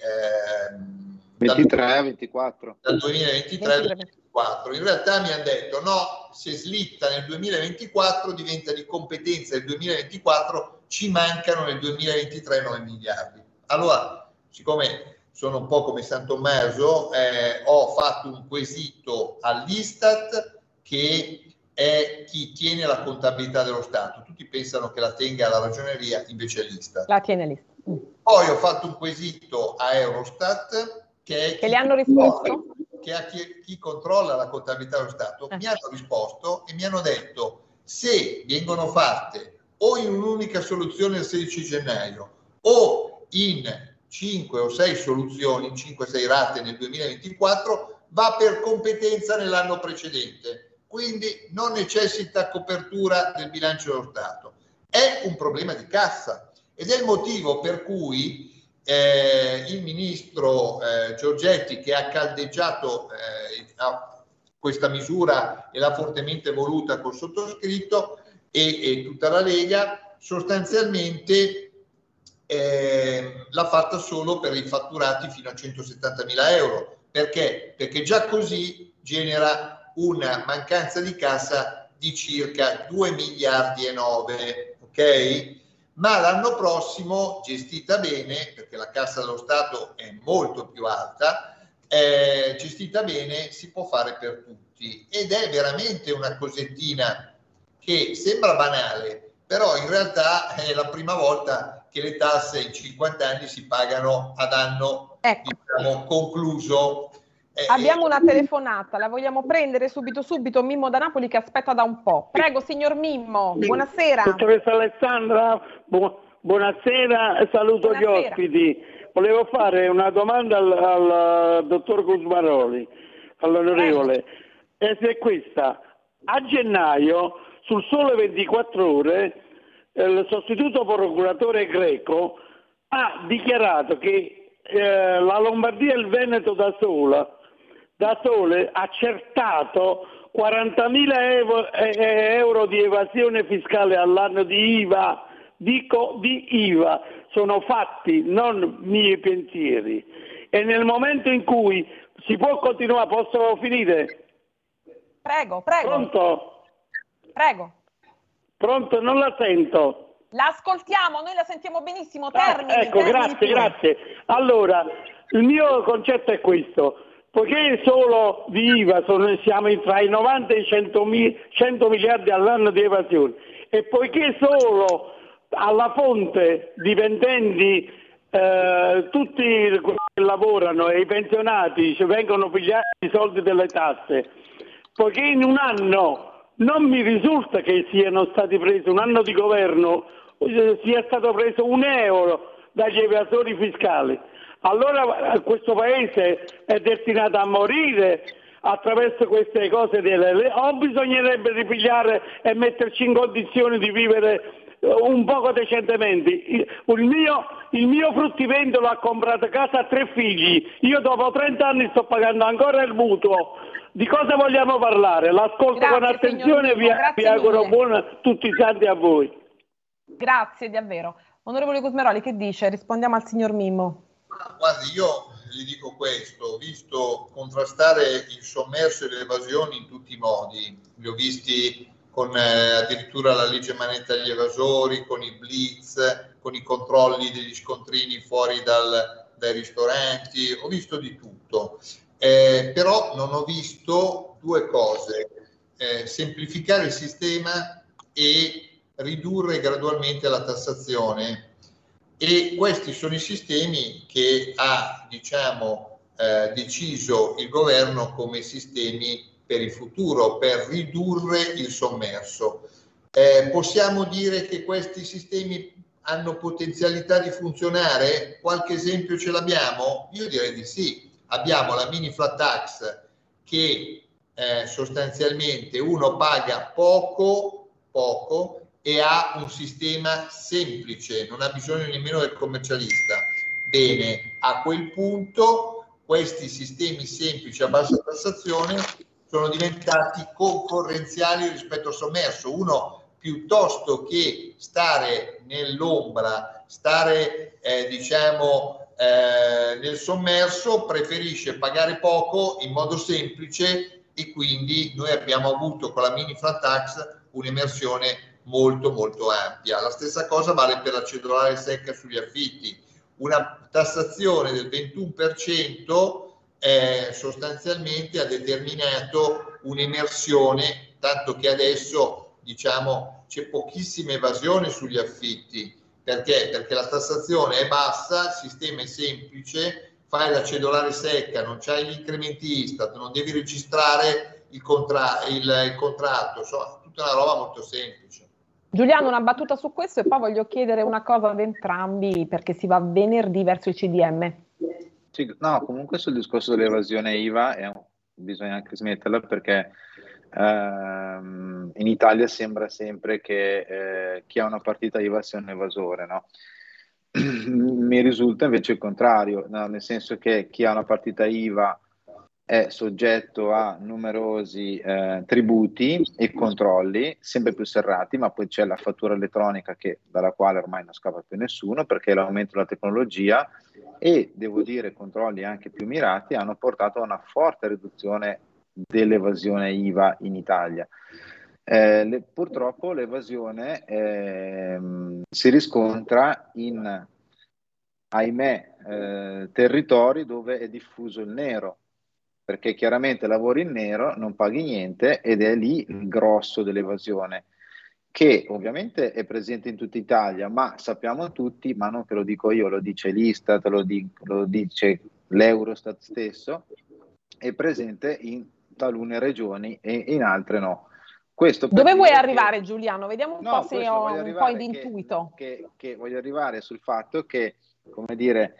ehm, 23 a 24. dal 2023 al 2024. In realtà mi hanno detto no, se slitta nel 2024 diventa di competenza del 2024, ci mancano nel 2023 9 miliardi. Allora, siccome sono un po' come San Tommaso, eh, ho fatto un quesito all'Istat che è chi tiene la contabilità dello Stato. Tutti pensano che la tenga la ragioneria, invece è l'Istat. La tiene lì. Poi ho fatto un quesito a Eurostat che, è Che le hanno risposto? che a chi, chi controlla la contabilità dello Stato. Mi hanno risposto e mi hanno detto se vengono fatte o in un'unica soluzione il 16 gennaio o in 5 o 6 soluzioni, in 5-6 rate nel 2024, va per competenza nell'anno precedente. Quindi non necessita copertura del bilancio dello Stato. È un problema di cassa ed è il motivo per cui eh, il ministro eh, Giorgetti, che ha caldeggiato eh, questa misura e l'ha fortemente voluta col sottoscritto e, e tutta la Lega, sostanzialmente eh, l'ha fatta solo per i fatturati fino a 170 mila euro. Perché? Perché già così genera una mancanza di cassa di circa 2 miliardi e 9, ok? Ma l'anno prossimo, gestita bene, perché la cassa dello Stato è molto più alta, eh, gestita bene si può fare per tutti ed è veramente una cosettina che sembra banale, però in realtà è la prima volta che le tasse in 50 anni si pagano ad anno diciamo, concluso. Eh, Abbiamo eh, una telefonata, la vogliamo prendere subito subito, Mimmo da Napoli che aspetta da un po'. Prego, signor Mimmo, buonasera. Dottoressa Alessandra, bu- buonasera saluto gli Buonasera. ospiti. Volevo fare una domanda al, al dottor Gusmaroli, all'onorevole. E se è questa, a gennaio, sul sole 24 ore, eh, il sostituto procuratore greco ha dichiarato che eh, la Lombardia e il Veneto da sola da sole accertato 40.000 euro, di evasione fiscale all'anno di IVA, dico di IVA, sono fatti, non miei pensieri. E nel momento in cui si può continuare, posso finire? Prego, prego. Pronto? Prego. Pronto? Non la sento. La ascoltiamo, noi la sentiamo benissimo. Ah, Termini, ecco, termini grazie, pure. grazie. Allora, il mio concetto è questo. Poiché solo di IVA sono- siamo tra i 90 e i 100, mi- 100 miliardi all'anno di evasione e poiché solo alla fonte dipendenti eh, tutti quelli che lavorano e i pensionati ci vengono pigliati i soldi delle tasse, poiché in un anno non mi risulta che siano stati presi, un anno di governo, eh, sia stato preso un euro dagli evasori fiscali. Allora questo paese è destinato a morire attraverso queste cose delle le- o bisognerebbe ripigliare e metterci in condizioni di vivere eh, un poco decentemente. Il mio, il mio fruttivendolo ha comprato casa a tre figli, io dopo 30 anni sto pagando ancora il mutuo. Di cosa vogliamo parlare? L'ascolto Grazie, con attenzione e vi, vi auguro mille. buon tutti i santi a voi. Grazie, davvero. Onorevole Cosmeroli, che dice? Rispondiamo al signor Mimmo. Guardi, io gli dico questo, ho visto contrastare il sommerso e le evasioni in tutti i modi, li ho visti con eh, addirittura la legge manetta agli evasori, con i blitz, con i controlli degli scontrini fuori dal- dai ristoranti, ho visto di tutto. Eh, però non ho visto due cose, eh, semplificare il sistema e ridurre gradualmente la tassazione e questi sono i sistemi che ha diciamo, eh, deciso il governo come sistemi per il futuro, per ridurre il sommerso. Eh, possiamo dire che questi sistemi hanno potenzialità di funzionare? Qualche esempio ce l'abbiamo? Io direi di sì. Abbiamo la mini flat tax che eh, sostanzialmente uno paga poco, poco e ha un sistema semplice, non ha bisogno nemmeno del commercialista. Bene, a quel punto questi sistemi semplici a bassa tassazione sono diventati concorrenziali rispetto al sommerso. Uno piuttosto che stare nell'ombra, stare eh, diciamo eh, nel sommerso, preferisce pagare poco in modo semplice e quindi noi abbiamo avuto con la mini flat tax un'emersione molto molto ampia. La stessa cosa vale per la cedolare secca sugli affitti. Una tassazione del 21% eh, sostanzialmente ha determinato un'emersione, tanto che adesso diciamo c'è pochissima evasione sugli affitti. Perché? Perché la tassazione è bassa, il sistema è semplice, fai la cedolare secca, non c'hai l'incrementi Istat, non devi registrare il, contra- il, il contratto, insomma, tutta una roba molto semplice. Giuliano, una battuta su questo e poi voglio chiedere una cosa ad entrambi perché si va venerdì verso il CDM. Sì, no, comunque sul discorso dell'evasione IVA è bisogna anche smetterla perché ehm, in Italia sembra sempre che eh, chi ha una partita IVA sia un evasore, no? <clears throat> Mi risulta invece il contrario, no? nel senso che chi ha una partita IVA è soggetto a numerosi eh, tributi e controlli sempre più serrati, ma poi c'è la fattura elettronica che, dalla quale ormai non scappa più nessuno perché l'aumento della tecnologia e devo dire controlli anche più mirati hanno portato a una forte riduzione dell'evasione IVA in Italia. Eh, le- purtroppo l'evasione ehm, si riscontra in, ahimè, eh, territori dove è diffuso il nero, perché chiaramente lavori in nero, non paghi niente ed è lì il grosso dell'evasione, che ovviamente è presente in tutta Italia, ma sappiamo tutti, ma non che lo dico io, lo dice l'Istat, lo, di- lo dice l'Eurostat stesso, è presente in talune regioni e in altre no. Questo Dove vuoi arrivare Giuliano? Vediamo un no, po' se ho un po' di intuito. Che, che, voglio arrivare sul fatto che, come dire,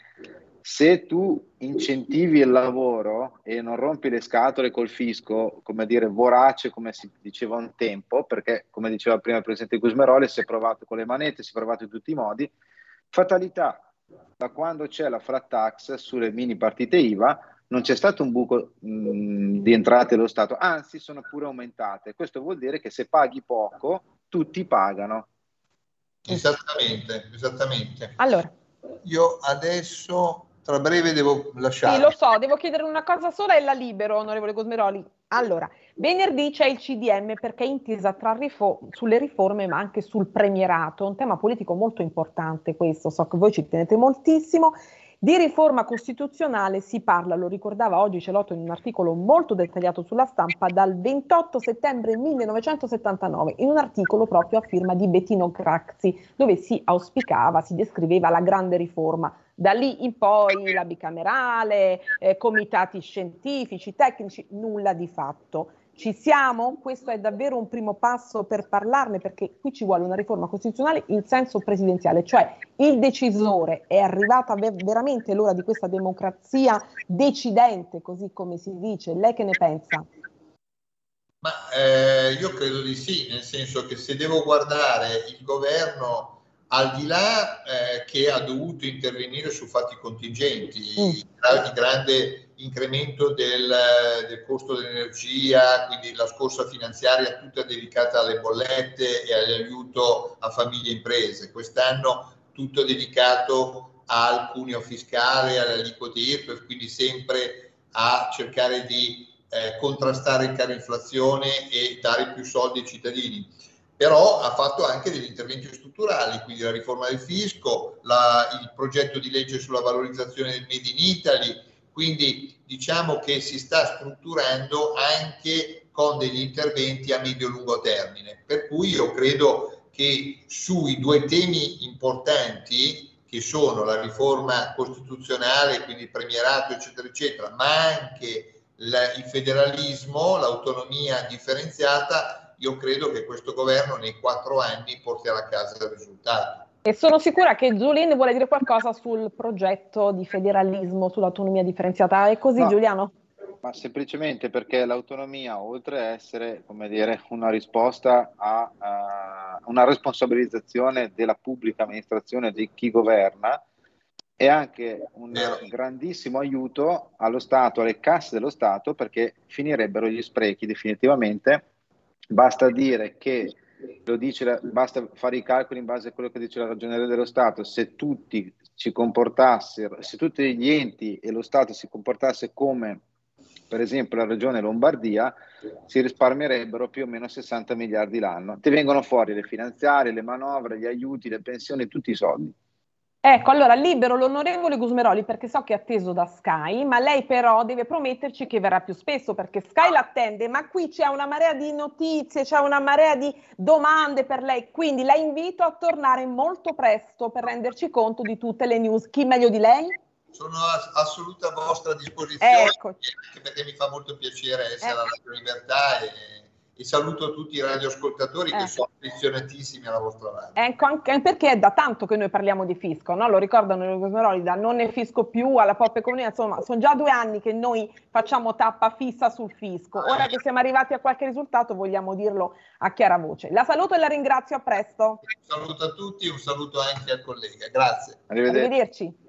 se tu incentivi il lavoro e non rompi le scatole col fisco, come dire, vorace, come si diceva un tempo, perché come diceva prima il Presidente Gusmeroli, si è provato con le manette, si è provato in tutti i modi, fatalità, da quando c'è la flat tax sulle mini partite IVA, non c'è stato un buco mh, di entrate dello Stato, anzi sono pure aumentate. Questo vuol dire che se paghi poco, tutti pagano. Esattamente, esattamente. Allora. Io adesso tra breve devo lasciare. Sì, lo so, devo chiedere una cosa sola e la libero, onorevole Cosmeroli. Allora, venerdì c'è il CDM perché è intesa rifo- sulle riforme ma anche sul premierato, un tema politico molto importante questo, so che voi ci tenete moltissimo di riforma costituzionale si parla, lo ricordava oggi Celotto in un articolo molto dettagliato sulla stampa, dal 28 settembre 1979, in un articolo proprio a firma di Bettino Craxi, dove si auspicava, si descriveva la grande riforma. Da lì in poi la bicamerale, eh, comitati scientifici, tecnici, nulla di fatto. Ci siamo? Questo è davvero un primo passo per parlarne perché qui ci vuole una riforma costituzionale in senso presidenziale, cioè il decisore è arrivata ver- veramente l'ora di questa democrazia decidente, così come si dice. Lei che ne pensa? Ma eh, io credo di sì, nel senso che se devo guardare il governo al di là eh, che ha dovuto intervenire su fatti contingenti, mm. il grande incremento del, del, costo dell'energia, quindi la scorsa finanziaria tutta dedicata alle bollette e all'aiuto a famiglie e imprese, quest'anno tutto dedicato al cuneo fiscale, alle aliquote IRPEF, quindi sempre a cercare di eh, contrastare il caro inflazione e dare più soldi ai cittadini però ha fatto anche degli interventi strutturali, quindi la riforma del fisco, la, il progetto di legge sulla valorizzazione del Made in Italy, quindi diciamo che si sta strutturando anche con degli interventi a medio-lungo termine. Per cui io credo che sui due temi importanti, che sono la riforma costituzionale, quindi il premierato, eccetera, eccetera, ma anche la, il federalismo, l'autonomia differenziata, io credo che questo governo nei quattro anni porterà a casa il risultato. E sono sicura che Giulien vuole dire qualcosa sul progetto di federalismo, sull'autonomia differenziata. È così, no, Giuliano? Ma semplicemente perché l'autonomia, oltre a essere come dire, una risposta a, a una responsabilizzazione della pubblica amministrazione di chi governa, è anche un grandissimo aiuto allo Stato, alle casse dello Stato, perché finirebbero gli sprechi definitivamente Basta dire che dice, basta fare i calcoli in base a quello che dice la ragioneria dello Stato, se tutti ci comportassero, se tutti gli enti e lo Stato si comportasse come per esempio la regione Lombardia, si risparmierebbero più o meno 60 miliardi l'anno. Ti vengono fuori le finanziarie, le manovre, gli aiuti, le pensioni, tutti i soldi. Ecco, allora libero l'onorevole Gusmeroli perché so che è atteso da Sky, ma lei però deve prometterci che verrà più spesso perché Sky l'attende, ma qui c'è una marea di notizie, c'è una marea di domande per lei, quindi la invito a tornare molto presto per renderci conto di tutte le news. Chi meglio di lei? Sono a assoluta vostra disposizione, ecco. anche perché mi fa molto piacere essere ecco. alla Radio Libertà e e saluto tutti i radioascoltatori ecco. che sono affezionatissimi alla vostra radio. Ecco, anche perché è da tanto che noi parliamo di fisco, no? lo ricordano i Cosmeroli, da non ne fisco più alla pop economia, insomma, sono già due anni che noi facciamo tappa fissa sul fisco. Ora che siamo arrivati a qualche risultato vogliamo dirlo a chiara voce. La saluto e la ringrazio, a presto. Un saluto a tutti, un saluto anche al collega, grazie. Arrivederci. Arrivederci.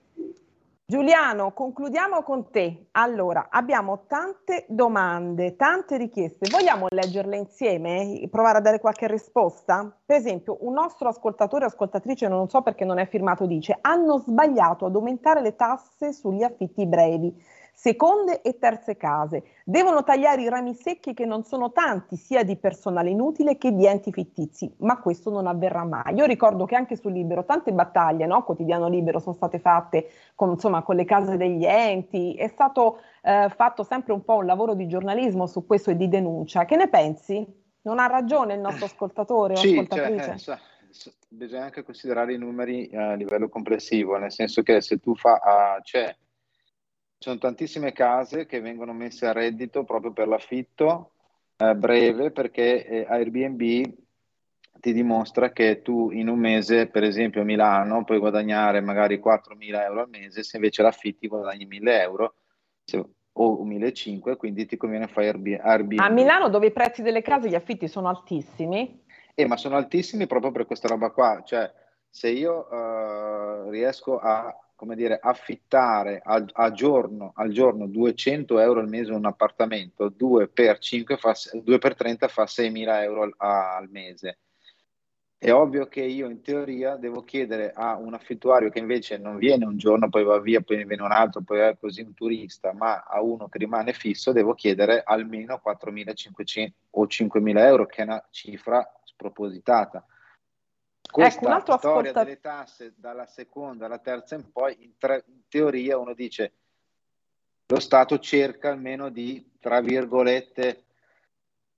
Giuliano, concludiamo con te. Allora, abbiamo tante domande, tante richieste. Vogliamo leggerle insieme? Provare a dare qualche risposta? Per esempio, un nostro ascoltatore o ascoltatrice, non so perché non è firmato, dice hanno sbagliato ad aumentare le tasse sugli affitti brevi seconde e terze case. Devono tagliare i rami secchi che non sono tanti, sia di personale inutile che di enti fittizi, ma questo non avverrà mai. Io ricordo che anche sul Libero tante battaglie, no? quotidiano Libero, sono state fatte con, insomma, con le case degli enti, è stato eh, fatto sempre un po' un lavoro di giornalismo su questo e di denuncia. Che ne pensi? Non ha ragione il nostro <clears throat> ascoltatore o sì, ascoltatrice? Cioè, eh, bisogna anche considerare i numeri a livello complessivo, nel senso che se tu fa, uh, c'è sono tantissime case che vengono messe a reddito proprio per l'affitto eh, breve perché eh, Airbnb ti dimostra che tu in un mese, per esempio a Milano, puoi guadagnare magari 4.000 euro al mese, se invece l'affitti guadagni 1.000 euro se, o 1.500, quindi ti conviene fare Airbnb. A Milano dove i prezzi delle case, gli affitti sono altissimi? Eh, ma sono altissimi proprio per questa roba qua, cioè se io uh, riesco a come dire, affittare a, a giorno, al giorno 200 euro al mese un appartamento, 2 per, 5 fa, 2 per 30 fa 6.000 euro al, al mese. È ovvio che io in teoria devo chiedere a un affittuario che invece non viene un giorno, poi va via, poi viene un altro, poi è così un turista, ma a uno che rimane fisso, devo chiedere almeno 4.500 o 5.000 euro, che è una cifra spropositata. Questa ecco, un altro storia ascolta... delle tasse dalla seconda alla terza in poi, in, tre, in teoria uno dice lo Stato cerca almeno di, tra virgolette,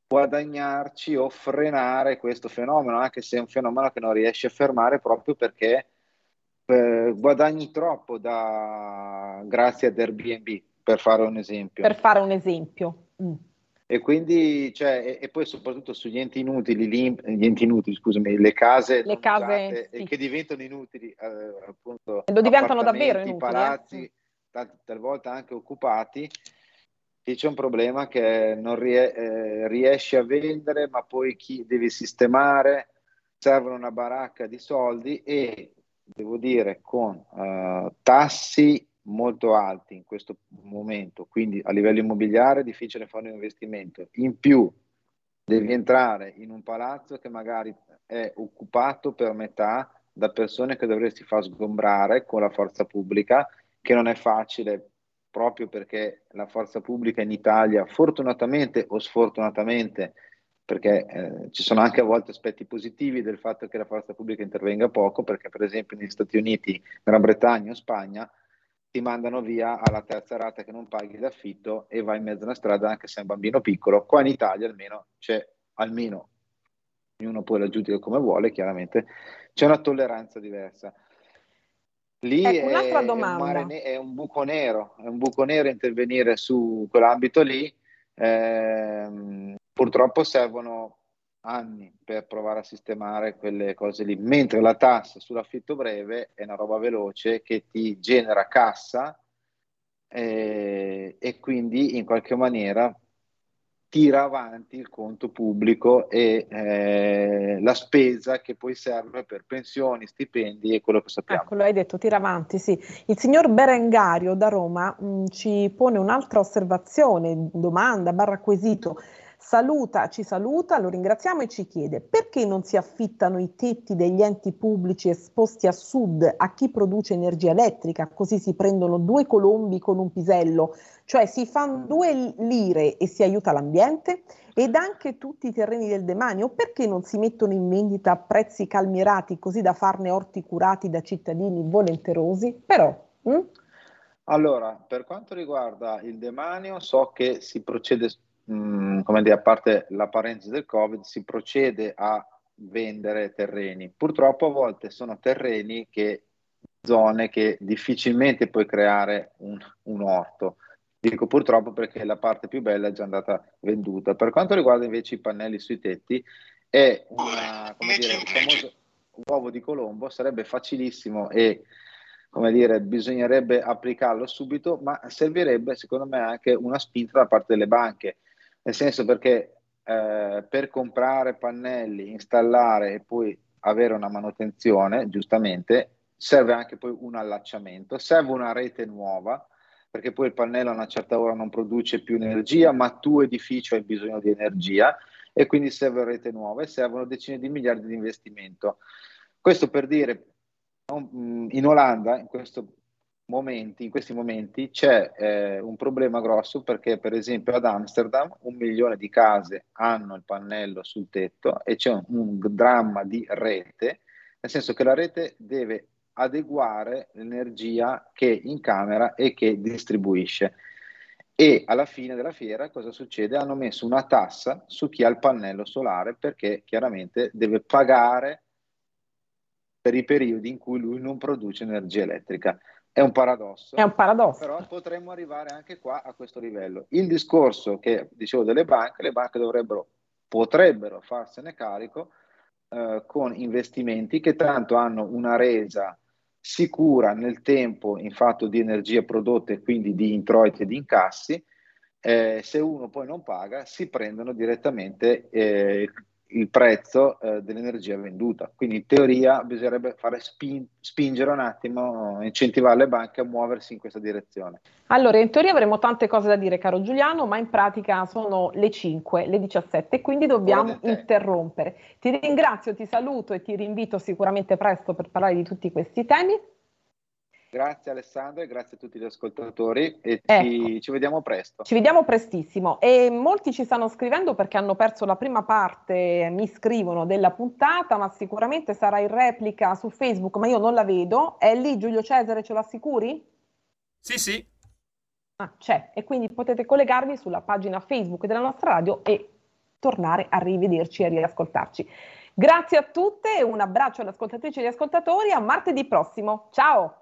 guadagnarci o frenare questo fenomeno, anche se è un fenomeno che non riesce a fermare proprio perché eh, guadagni troppo da, grazie ad Airbnb, per fare un esempio. Per fare un esempio. Mm. E quindi, cioè, e, e, poi soprattutto sugli enti inutili, gli, gli enti inutili, scusami, le case, le case sì. che diventano inutili, eh, appunto, lo diventano davvero inutili, palazzi, eh? tal- talvolta anche occupati, Lì c'è un problema che non rie- eh, riesci a vendere, ma poi chi devi sistemare, servono una baracca di soldi e devo dire con uh, tassi molto alti in questo momento, quindi a livello immobiliare è difficile fare un investimento. In più devi entrare in un palazzo che magari è occupato per metà da persone che dovresti far sgombrare con la forza pubblica, che non è facile proprio perché la forza pubblica in Italia, fortunatamente o sfortunatamente, perché eh, ci sono anche a volte aspetti positivi del fatto che la forza pubblica intervenga poco, perché per esempio negli Stati Uniti, Gran Bretagna o Spagna ti mandano via alla terza rata che non paghi d'affitto e vai in mezzo alla strada anche se è un bambino piccolo. Qua in Italia almeno c'è, almeno, ognuno poi la giudica come vuole, chiaramente, c'è una tolleranza diversa. Lì ecco, è, è, un ne- è, un buco nero, è un buco nero intervenire su quell'ambito lì. Eh, purtroppo servono anni per provare a sistemare quelle cose lì, mentre la tassa sull'affitto breve è una roba veloce che ti genera cassa eh, e quindi in qualche maniera tira avanti il conto pubblico e eh, la spesa che poi serve per pensioni, stipendi e quello che sappiamo. Ecco, lo hai detto, tira avanti, sì. Il signor Berengario da Roma mh, mm, ci pone un'altra osservazione, domanda, barra quesito saluta, ci saluta, lo ringraziamo e ci chiede perché non si affittano i tetti degli enti pubblici esposti a sud a chi produce energia elettrica, così si prendono due colombi con un pisello, cioè si fanno due lire e si aiuta l'ambiente? Ed anche tutti i terreni del demanio, perché non si mettono in vendita a prezzi calmierati così da farne orti curati da cittadini volenterosi? Però... Hm? Allora, per quanto riguarda il demanio, so che si procede mh, mm, come dire, a parte la parentesi del Covid, si procede a vendere terreni. Purtroppo a volte sono terreni che zone che difficilmente puoi creare un, un orto. Dico purtroppo perché la parte più bella è già andata venduta. Per quanto riguarda invece i pannelli sui tetti, è una, come dire, il famoso uovo di Colombo, sarebbe facilissimo e come dire, bisognerebbe applicarlo subito, ma servirebbe secondo me anche una spinta da parte delle banche nel senso perché eh, per comprare pannelli, installare e poi avere una manutenzione, giustamente, serve anche poi un allacciamento, serve una rete nuova, perché poi il pannello a una certa ora non produce più energia, ma tu edificio hai bisogno di energia e quindi serve una rete nuova e servono decine di miliardi di investimento. Questo per dire, in Olanda, in questo momenti, in questi momenti c'è eh, un problema grosso perché per esempio ad Amsterdam un milione di case hanno il pannello sul tetto e c'è un, un dramma di rete, nel senso che la rete deve adeguare l'energia che incamera e che distribuisce. E alla fine della fiera cosa succede? Hanno messo una tassa su chi ha il pannello solare perché chiaramente deve pagare per i periodi in cui lui non produce energia elettrica. È un paradosso. È un paradosso. Però potremmo arrivare anche qua a questo livello. Il discorso che dicevo delle banche, le banche dovrebbero, potrebbero farsene carico eh, con investimenti che tanto hanno una resa sicura nel tempo in fatto di energia prodotta e quindi di introiti e di incassi. Eh, se uno poi non paga, si prendono direttamente eh, il prezzo eh, dell'energia venduta. Quindi in teoria bisognerebbe fare spin- spingere un attimo, incentivare le banche a muoversi in questa direzione. Allora, in teoria avremo tante cose da dire, caro Giuliano, ma in pratica sono le 5, le 17, quindi dobbiamo interrompere. Ti ringrazio, ti saluto e ti rinvito sicuramente presto per parlare di tutti questi temi. Grazie Alessandro e grazie a tutti gli ascoltatori e ecco. ci, ci, vediamo presto. Ci vediamo prestissimo e molti ci stanno scrivendo perché hanno perso la prima parte, mi scrivono, della puntata, ma sicuramente sarà in replica su Facebook, ma io non la vedo. È lì Giulio Cesare, ce lo assicuri? Sì, sì. Ah, c'è e quindi potete collegarvi sulla pagina Facebook della nostra radio e tornare a rivederci e riascoltarci. Grazie a tutte e un abbraccio alle ascoltatrici e agli ascoltatori. A martedì prossimo. Ciao!